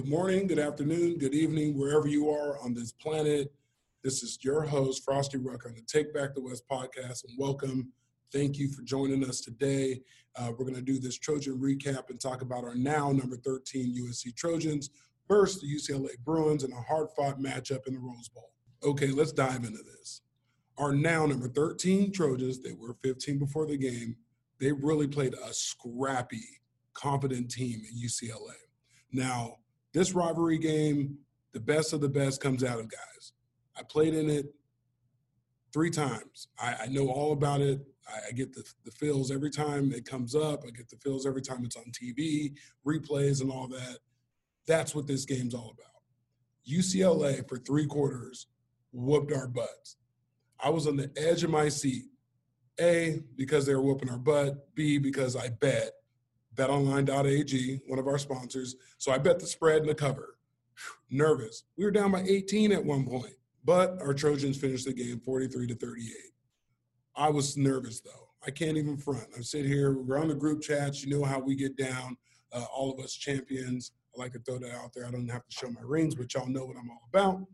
Good morning, good afternoon, good evening, wherever you are on this planet. This is your host, Frostee Ruck on the Take Back the West podcast, and welcome. Thank you for joining us today. Uh, we're going to do this Trojan recap and talk about our now number 13 USC Trojans versus the UCLA Bruins in a hard fought matchup in the Rose Bowl. Okay, let's dive into this. Our now number 13 Trojans, they were 15 before the game, they really played a scrappy, confident team at UCLA. Now, this rivalry game, the best of the best comes out of guys. I played in it three times. I, I know all about it. I, I get the, the feels every time it comes up. I get the feels every time it's on TV, replays, and all that. That's what this game's all about. UCLA for three quarters whooped our butts. I was on the edge of my seat. A, because they were whooping our butt. B, because I bet betonline.ag, one of our sponsors. So I bet the spread and the cover. Nervous. We were down by 18 at one point, but our Trojans finished the game 43 to 38. I was nervous though. I can't even front. I sit here, we're on the group chats. You know how we get down, uh, all of us champions. I like to throw that out there. I don't have to show my rings, but y'all know what I'm all about.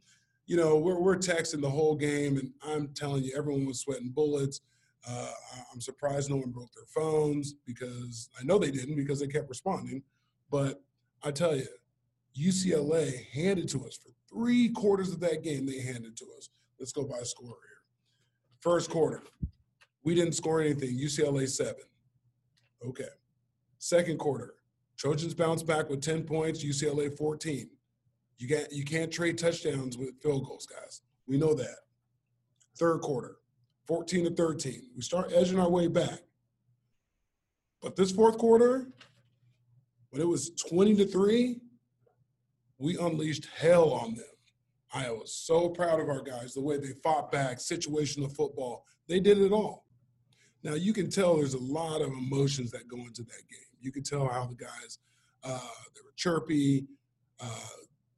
You know, we're, we're texting the whole game, and I'm telling you, everyone was sweating bullets. Uh, I'm surprised no one broke their phones because I know they didn't because they kept responding. But I tell you, UCLA handed to us for three quarters of that game. They handed to us. Let's go by score here. First quarter, we didn't score anything. UCLA seven. Okay. Second quarter, Trojans bounce back with 10 points. UCLA 14. You got you can't trade touchdowns with field goals, guys. We know that. Third quarter, 14 to 13. We start edging our way back. But this fourth quarter, when it was 20 to 3, we unleashed hell on them. I was so proud of our guys, the way they fought back, situational football. They did it all. Now you can tell there's a lot of emotions that go into that game. You can tell how the guys uh, they were chirpy, uh,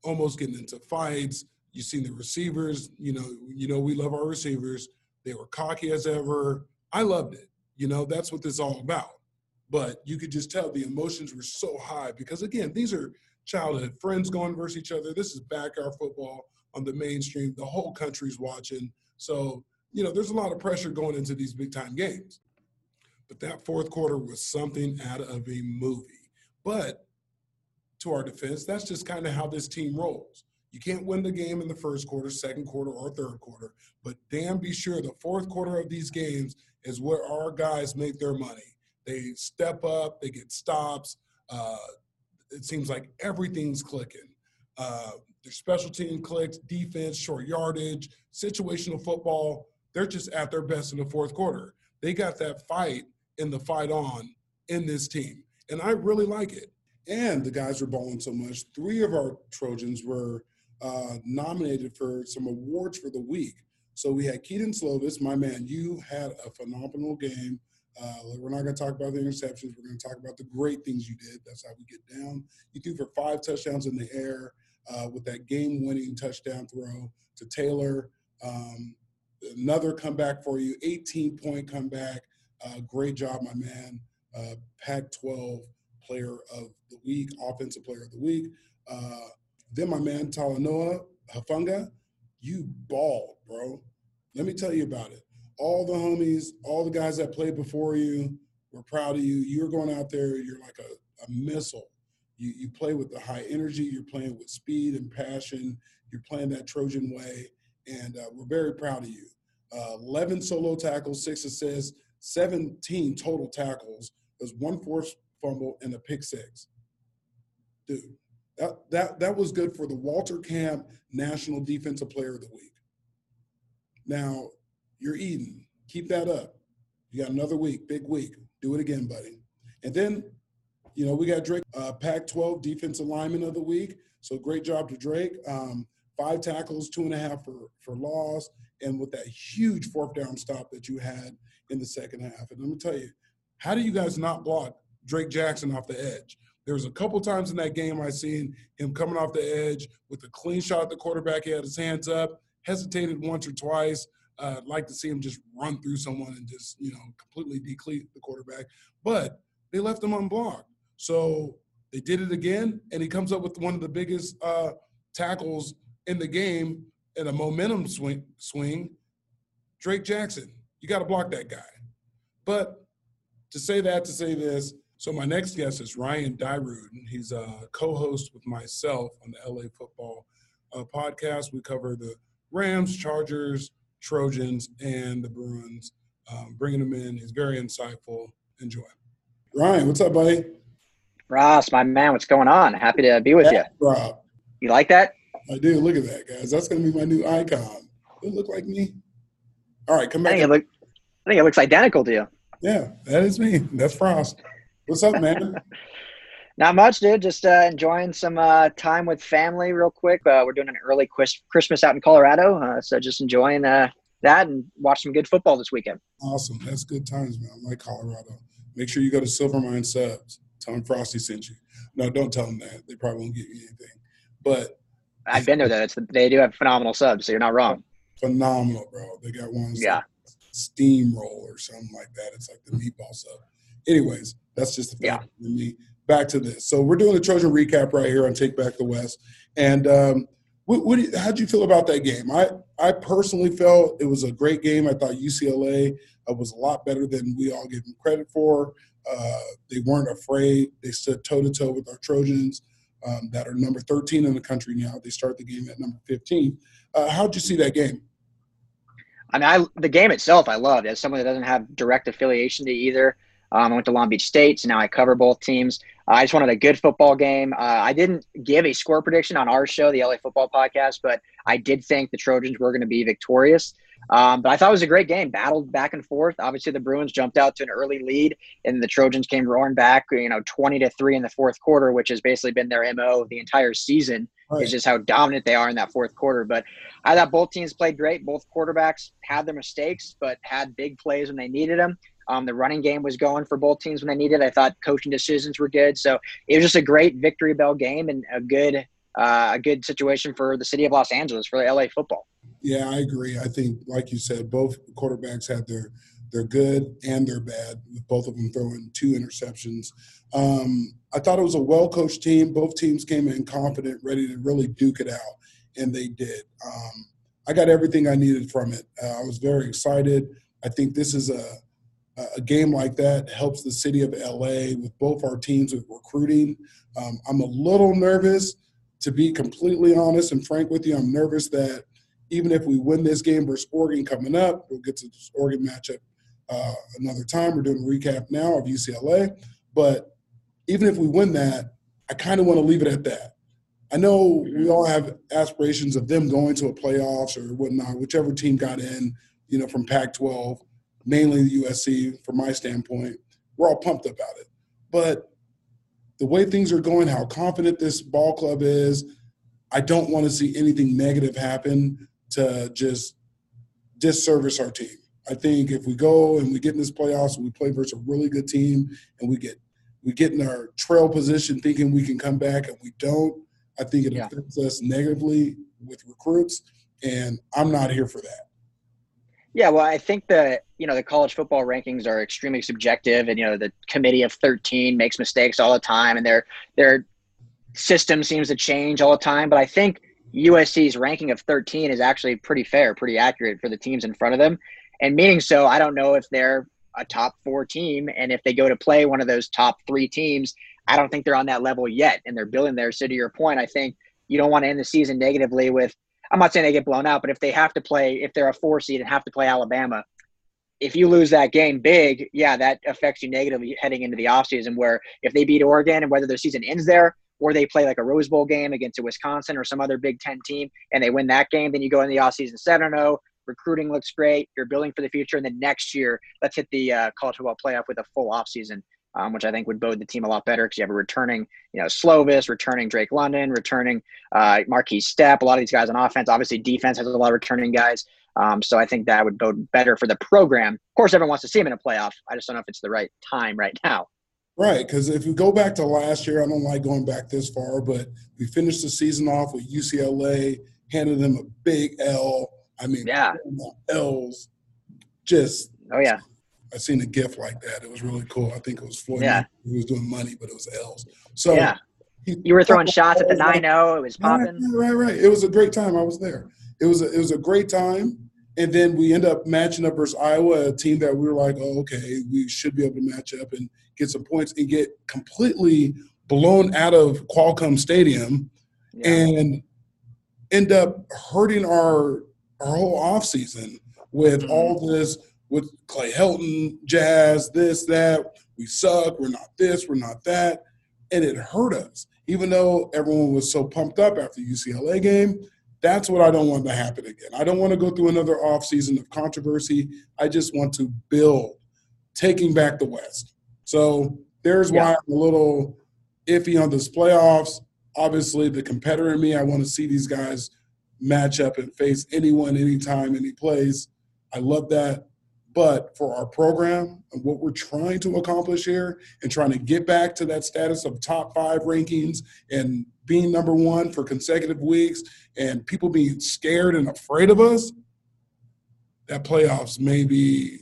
almost getting into fights. You seen the receivers. You know, you know we love our receivers. They were cocky as ever. I loved it. You know, that's what this is all about. But you could just tell the emotions were so high because, again, these are childhood friends going versus each other. This is backyard football on the mainstream. The whole country's watching. So, you know, there's a lot of pressure going into these big time games. But that fourth quarter was something out of a movie. But to our defense, that's just kind of how this team rolls. You can't win the game in the first quarter, second quarter, or third quarter, but damn be sure the fourth quarter of these games is where our guys make their money. They step up, they get stops. Uh, it seems like everything's clicking. Uh, their special team clicks, defense, short yardage, situational football. They're just at their best in the fourth quarter. They got that fight in the fight on in this team, and I really like it. And the guys were balling so much. Three of our Trojans were uh, nominated for some awards for the week. So we had Kedon Slovis, my man. You had a phenomenal game. Uh, we're not going to talk about the interceptions. We're going to talk about the great things you did. That's how we get down. You threw for five touchdowns in the air uh, with that game-winning touchdown throw to Taylor. Um, another comeback for you, 18-point comeback. Uh, great job, my man. Uh, Pac-12 Player of the Week, Offensive Player of the Week. Then my man Talanoa Hufanga, you balled, bro. Let me tell you about it. All the homies, all the guys that played before you, we're proud of you. You're going out there, you're like a, a missile. You, you play with the high energy, you're playing with speed and passion, you're playing that Trojan way, and uh, we're very proud of you. Uh, 11 solo tackles, six assists, 17 total tackles. There's one forced fumble and a pick six. Dude, that, that, that was good for the Walter Camp National Defensive Player of the Week. Now, you're eating. Keep that up. You got another week, big week. Do it again, buddy. And then, you know, we got Drake, uh, Pac 12 defensive lineman of the week. So great job to Drake. Um, five tackles, two and a half for, for loss, and with that huge fourth down stop that you had in the second half. And let me tell you, how do you guys not block Drake Jackson off the edge? There was a couple times in that game I seen him coming off the edge with a clean shot at the quarterback. He had his hands up, hesitated once or twice. Uh, I'd like to see him just run through someone and just you know completely deplete the quarterback, but they left him unblocked. So they did it again, and he comes up with one of the biggest uh, tackles in the game in a momentum swing. Swing, Drake Jackson, you got to block that guy. But to say that, to say this, so my next guest is Ryan Dyrud. He's a co-host with myself on the LA Football uh, podcast. We cover the Rams, Chargers, Trojans, and the Bruins. Um, bringing him in, he's very insightful. Enjoy. Ryan, what's up, buddy? Ross, my man, what's going on? Happy to be with you. Rob. You like that? I do. Look at that, guys. That's going to be my new icon. It look like me. All right, come back. I think, it, look, I think it looks identical to you. Yeah, that is me. That's Frost. What's up, man? Not much, dude. Just uh, enjoying some uh, time with family, real quick. Uh, we're doing an early quis- Christmas out in Colorado, uh, so just enjoying uh, that and watch some good football this weekend. Awesome. That's good times, man. I like Colorado. Make sure you go to Silvermine Subs. Tell them Frostee sent you. No, don't tell them that. They probably won't give you anything. But I've been there. Though it's they do have phenomenal subs, so you're not wrong. Phenomenal, bro. They got ones. Yeah. Like steamroll or something like that. It's like the meatball sub. Anyways, that's just the fact yeah. me. Back to this. So we're doing the Trojan recap right here on Take Back the West. And um, what, what how did you feel about that game? I I personally felt it was a great game. I thought UCLA uh, was a lot better than we all give them credit for. Uh, they weren't afraid. They stood toe to toe with our Trojans um, that are number 13 in the country now. They start the game at number 15. Uh, how did you see that game? I mean, I, the game itself, I loved. As someone that doesn't have direct affiliation to either, um, I went to Long Beach State, so now I cover both teams. Uh, I just wanted a good football game. Uh, I didn't give a score prediction on our show, the LA Football Podcast, but I did think the Trojans were going to be victorious. Um, but I thought it was a great game, battled back and forth. Obviously, the Bruins jumped out to an early lead, and the Trojans came roaring back, you know, 20 to 3 in the fourth quarter, which has basically been their MO the entire season, right. is just how dominant they are in that fourth quarter. But I thought both teams played great. Both quarterbacks had their mistakes, but had big plays when they needed them. Um, the running game was going for both teams when they needed. I thought coaching decisions were good. So it was just a great victory bell game and a good uh, a good situation for the city of Los Angeles for the LA football. Yeah, I agree. I think, like you said, both quarterbacks had their their good and their bad, both of them throwing two interceptions. Um, I thought it was a well coached team. Both teams came in confident, ready to really duke it out, and they did. Um, I got everything I needed from it. Uh, I was very excited. I think this is a a game like that helps the city of LA with both our teams with recruiting. Um, I'm a little nervous, to be completely honest and frank with you. I'm nervous that even if we win this game versus Oregon coming up, we'll get to this Oregon matchup uh, another time. We're doing a recap now of UCLA. But even if we win that, I kind of want to leave it at that. I know we all have aspirations of them going to a playoffs or whatnot, whichever team got in, you know, from Pac 12 mainly the USC from my standpoint. We're all pumped about it. But the way things are going, how confident this ball club is, I don't want to see anything negative happen to just disservice our team. I think if we go and we get in this playoffs and we play versus a really good team and we get we get in our trail position thinking we can come back and we don't, I think it yeah. affects us negatively with recruits. And I'm not here for that. Yeah, well, I think that you know the college football rankings are extremely subjective, and you know the committee of thirteen makes mistakes all the time, and their their system seems to change all the time. But I think USC's ranking of thirteen is actually pretty fair, pretty accurate for the teams in front of them. And meaning so, I don't know if they're a top four team, and if they go to play one of those top three teams, I don't think they're on that level yet, and they're building there. So to your point, I think you don't want to end the season negatively with I'm not saying they get blown out, but if they have to play, if they're a four seed and have to play Alabama, if you lose that game big, yeah, that affects you negatively heading into the offseason. Where if they beat Oregon and whether their season ends there, or they play like a Rose Bowl game against a Wisconsin or some other Big Ten team and they win that game, then you go in the offseason 7 0 recruiting looks great, you're building for the future, and then next year, let's hit the uh, college football playoff with a full offseason, um, which I think would bode the team a lot better because you have a returning, you know, Slovis, returning Drake London, returning uh, Markese Stepp, a lot of these guys on offense. Obviously, defense has a lot of returning guys. Um, so I think that would bode better for the program. Of course, everyone wants to see him in a playoff. I just don't know if it's the right time right now. Right, because if we go back to last year, I don't like going back this far, but we finished the season off with UCLA, handed them a big L. I mean, yeah, L's. Just oh yeah, I seen a gift like that. It was really cool. I think it was Floyd. Yeah, he was doing money, but it was L's. So yeah, you were throwing shots at the nine zero. It was popping. Right, right, right. It was a great time. I was there. It was a, it was a great time. And then we end up matching up versus Iowa, a team that we were like, oh, okay, we should be able to match up and get some points and get completely blown out of Qualcomm Stadium yeah. and end up hurting our our whole offseason with mm-hmm. all this with Clay Helton, Jazz, this, that. We suck. We're not this. We're not that. And it hurt us, even though everyone was so pumped up after the UCLA game. That's what I don't want to happen again. I don't want to go through another offseason of controversy. I just want to build taking back the West. So there's yeah. why I'm a little iffy on this playoffs. Obviously, the competitor in me, I want to see these guys match up and face anyone, anytime, any place. I love that. But for our program and what we're trying to accomplish here and trying to get back to that status of top five rankings and being number one for consecutive weeks and people being scared and afraid of us, that playoffs may be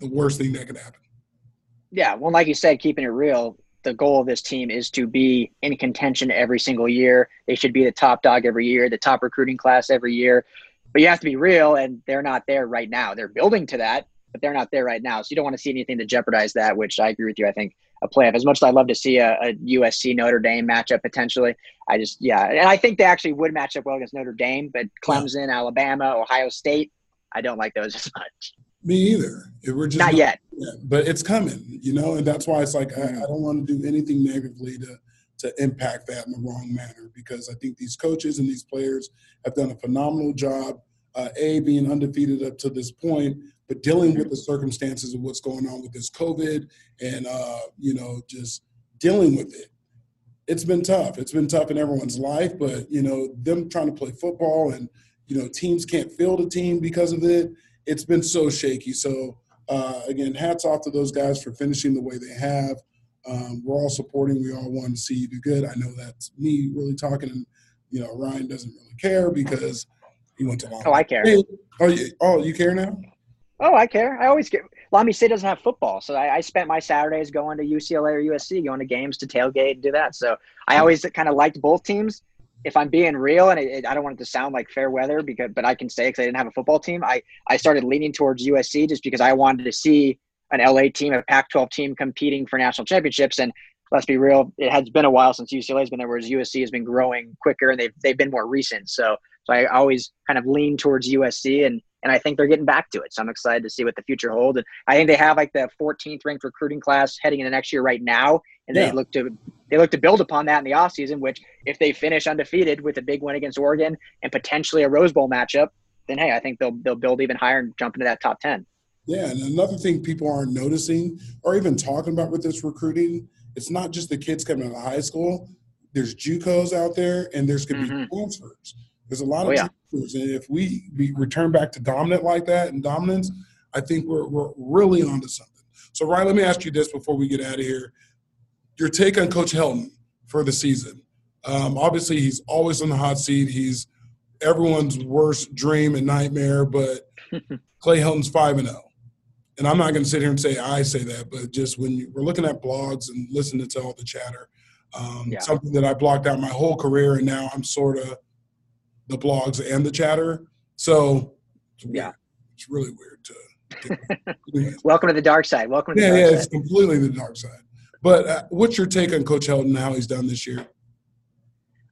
the worst thing that could happen. Yeah, well, like you said, keeping it real, the goal of this team is to be in contention every single year. They should be the top dog every year, the top recruiting class every year. But you have to be real, and they're not there right now. They're building to that, but they're not there right now. So you don't want to see anything to jeopardize that, which I agree with you. I think a playoff. As much as I'd love to see a, a, USC Notre Dame matchup potentially, I just yeah, and I think they actually would match up well against Notre Dame, but Clemson, yeah. Alabama, Ohio State, I don't like those as much. Me either. We're just not, not yet. yet. but it's coming, you know, and that's why it's like I, I don't want to do anything negatively to to impact that in the wrong manner because I think these coaches and these players have done a phenomenal job. Uh, a being undefeated up to this point, but dealing with the circumstances of what's going on with this COVID and, uh, you know, just dealing with it. It's been tough. It's been tough in everyone's life, but, you know, them trying to play football and, you know, teams can't field a team because of it. It's been so shaky. So, uh, again, hats off to those guys for finishing the way they have. Um, we're all supporting. We all want to see you do good. I know that's me really talking, and you know Ryan doesn't really care because he went to Long. Oh, I care. Oh, you, oh, you care now? Oh, I care. I always get. Beach State doesn't have football, so I, I, spent my Saturdays going to UCLA or USC, going to games to tailgate and do that. So I hmm. always kind of liked both teams. If I'm being real, and it, it, I don't want it to sound like fair weather, because but I can say because I didn't have a football team, I I started leaning towards USC just because I wanted to see an LA team, a Pac-12 team competing for national championships. And let's be real, it has been a while since UCLA has been there, whereas USC has been growing quicker and they've they've been more recent. So so I always kind of lean towards USC and and I think they're getting back to it. So I'm excited to see what the future holds. And I think they have like the 14th ranked recruiting class heading into next year right now, and yeah. they look to they look to build upon that in the offseason, which if they finish undefeated with a big win against Oregon and potentially a Rose Bowl matchup, then hey, I think they'll they'll build even higher and jump into that top 10. Yeah, and another thing people aren't noticing or even talking about with this recruiting, it's not just the kids coming out of high school. There's JUCOs out there, and there's going to mm-hmm. be transfers. There's a lot of oh, yeah. and if we, we return back to dominant like that and dominance, I think we're we're really onto something. So, Ryan, let me ask you this before we get out of here: your take on Coach Helton for the season. Um, obviously, he's always on the hot seat. He's everyone's worst dream and nightmare, but Clay Helton's five and zero. Oh. And I'm not going to sit here and say I say that, but just when you, we're looking at blogs and listening to all the chatter, um, yeah. something that I blocked out my whole career, and now I'm sort of the blogs and the chatter. So yeah, it's really weird to. Welcome to the dark side. Welcome to yeah, yeah, side. it's completely the dark side. But uh, what's your take on Coach Helton and how he's done this year?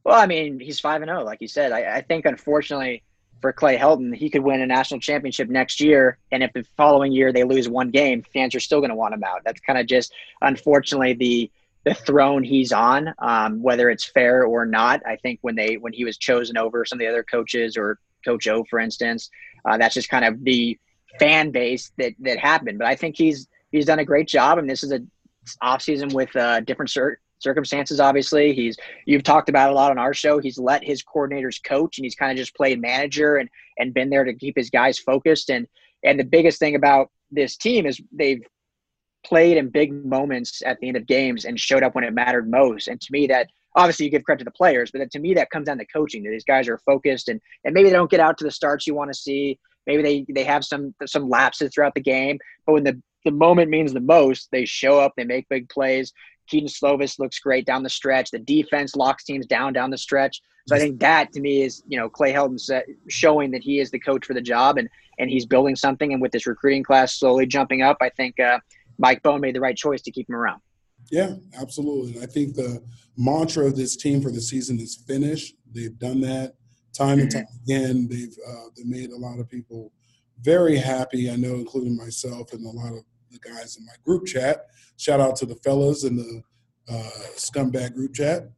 Well, I mean, he's five and zero, oh, like you said. I, I think, unfortunately, for Clay Helton, he could win a national championship next year, and if the following year they lose one game, fans are still going to want him out. That's kind of just, unfortunately, the the throne he's on, um, whether it's fair or not. I think when they when he was chosen over some of the other coaches or Coach O, for instance. Uh, that's just kind of the fan base that that happened. But I think he's he's done a great job, and this is a off season with uh, different cir- circumstances. Obviously, he's you've talked about a lot on our show. He's let his coordinators coach, and he's kind of just played manager and and been there to keep his guys focused. And and the biggest thing about this team is they've played in big moments at the end of games and showed up when it mattered most. And to me, that obviously you give credit to the players, but to me that comes down to coaching. That these guys are focused and and maybe they don't get out to the starts you want to see. Maybe they they have some some lapses throughout the game, but when the the moment means the most, they show up, they make big plays. Kedon Slovis looks great down the stretch. The defense locks teams down down the stretch. So I think that to me is you know Clay Helton showing that he is the coach for the job and and he's building something. And with this recruiting class slowly jumping up, I think uh, Mike Bohn made the right choice to keep him around. Yeah, absolutely. I think the mantra of this team for the season is finish. They've done that time and mm-hmm. time again. They've uh, they made a lot of people very happy. I know, including myself and a lot of the guys in my group chat. Shout out to the fellas in the uh, scumbag group chat.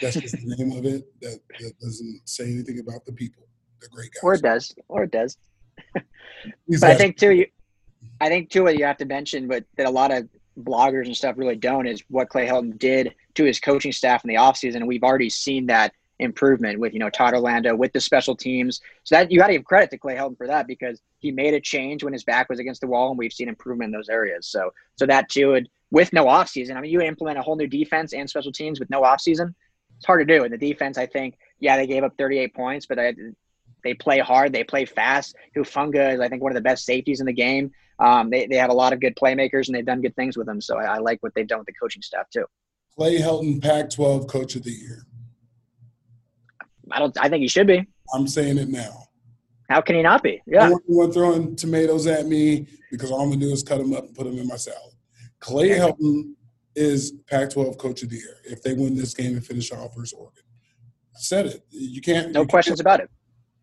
That's just the name of it. That, that doesn't say anything about the people. They're great guys. Or it does. Or it does. but I think too, you, I think too, what you have to mention, but that a lot of bloggers and stuff really don't, is what Clay Helton did to his coaching staff in the offseason. And we've already seen that improvement with, you know, Todd Orlando, with the special teams. So that you got to give credit to Clay Helton for that because he made a change when his back was against the wall, and we've seen improvement in those areas. So, so that too, with no offseason, I mean, you implement a whole new defense and special teams with no offseason. It's hard to do. And the defense, I think, yeah, they gave up 38 points, but I, they play hard, they play fast. Hufanga is, I think, one of the best safeties in the game. Um, they, they have a lot of good playmakers, and they've done good things with them. So I, I like what they've done with the coaching staff too. Clay Helton, Pac-12 Coach of the Year. I don't. I think he should be. I'm saying it now. How can he not be? Yeah. I want throwing tomatoes at me because all I'm gonna do is cut them up and put them in my salad. Clay Helton is Pac-12 Coach of the Year if they win this game and finish off versus Oregon. I said it. You can't. No you questions can't. about it.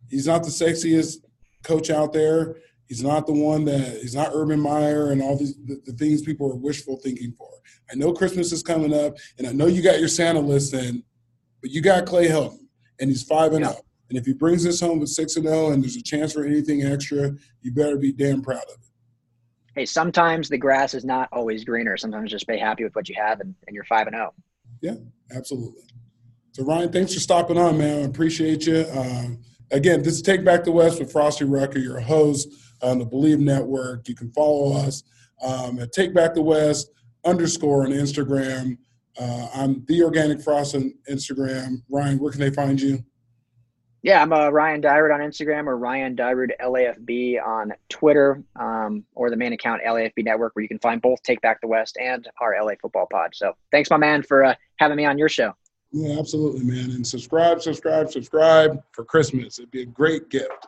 He's not the sexiest coach out there. He's not the one that he's not Urban Meyer and all these the, the, things people are wishful thinking for. I know Christmas is coming up, and I know you got your Santa list in, but you got Clay Helton, and he's five and yeah. up. And if he brings this home with six and zero, oh and there's a chance for anything extra, you better be damn proud of it. Hey, sometimes the grass is not always greener. Sometimes just be happy with what you have, and, and you're five and zero. Oh. Yeah, absolutely. So Ryan, thanks for stopping on, man. I appreciate you. Um, again, this is Take Back the West with Frostee Rucker, your host on the Bleav Network. You can follow us um, at Take Back the West underscore on Instagram. Uh, I'm the Organic Frost on Instagram. Ryan, where can they find you? Yeah, I'm uh, Ryan Dyrud on Instagram or Ryan Dyrud LAFB on Twitter um, or the main account LAFB Network where you can find both Take Back the West and our LA Football Pod. So thanks, my man, for uh, having me on your show. Yeah, absolutely, man. And subscribe, subscribe, subscribe for Christmas. It'd be a great gift.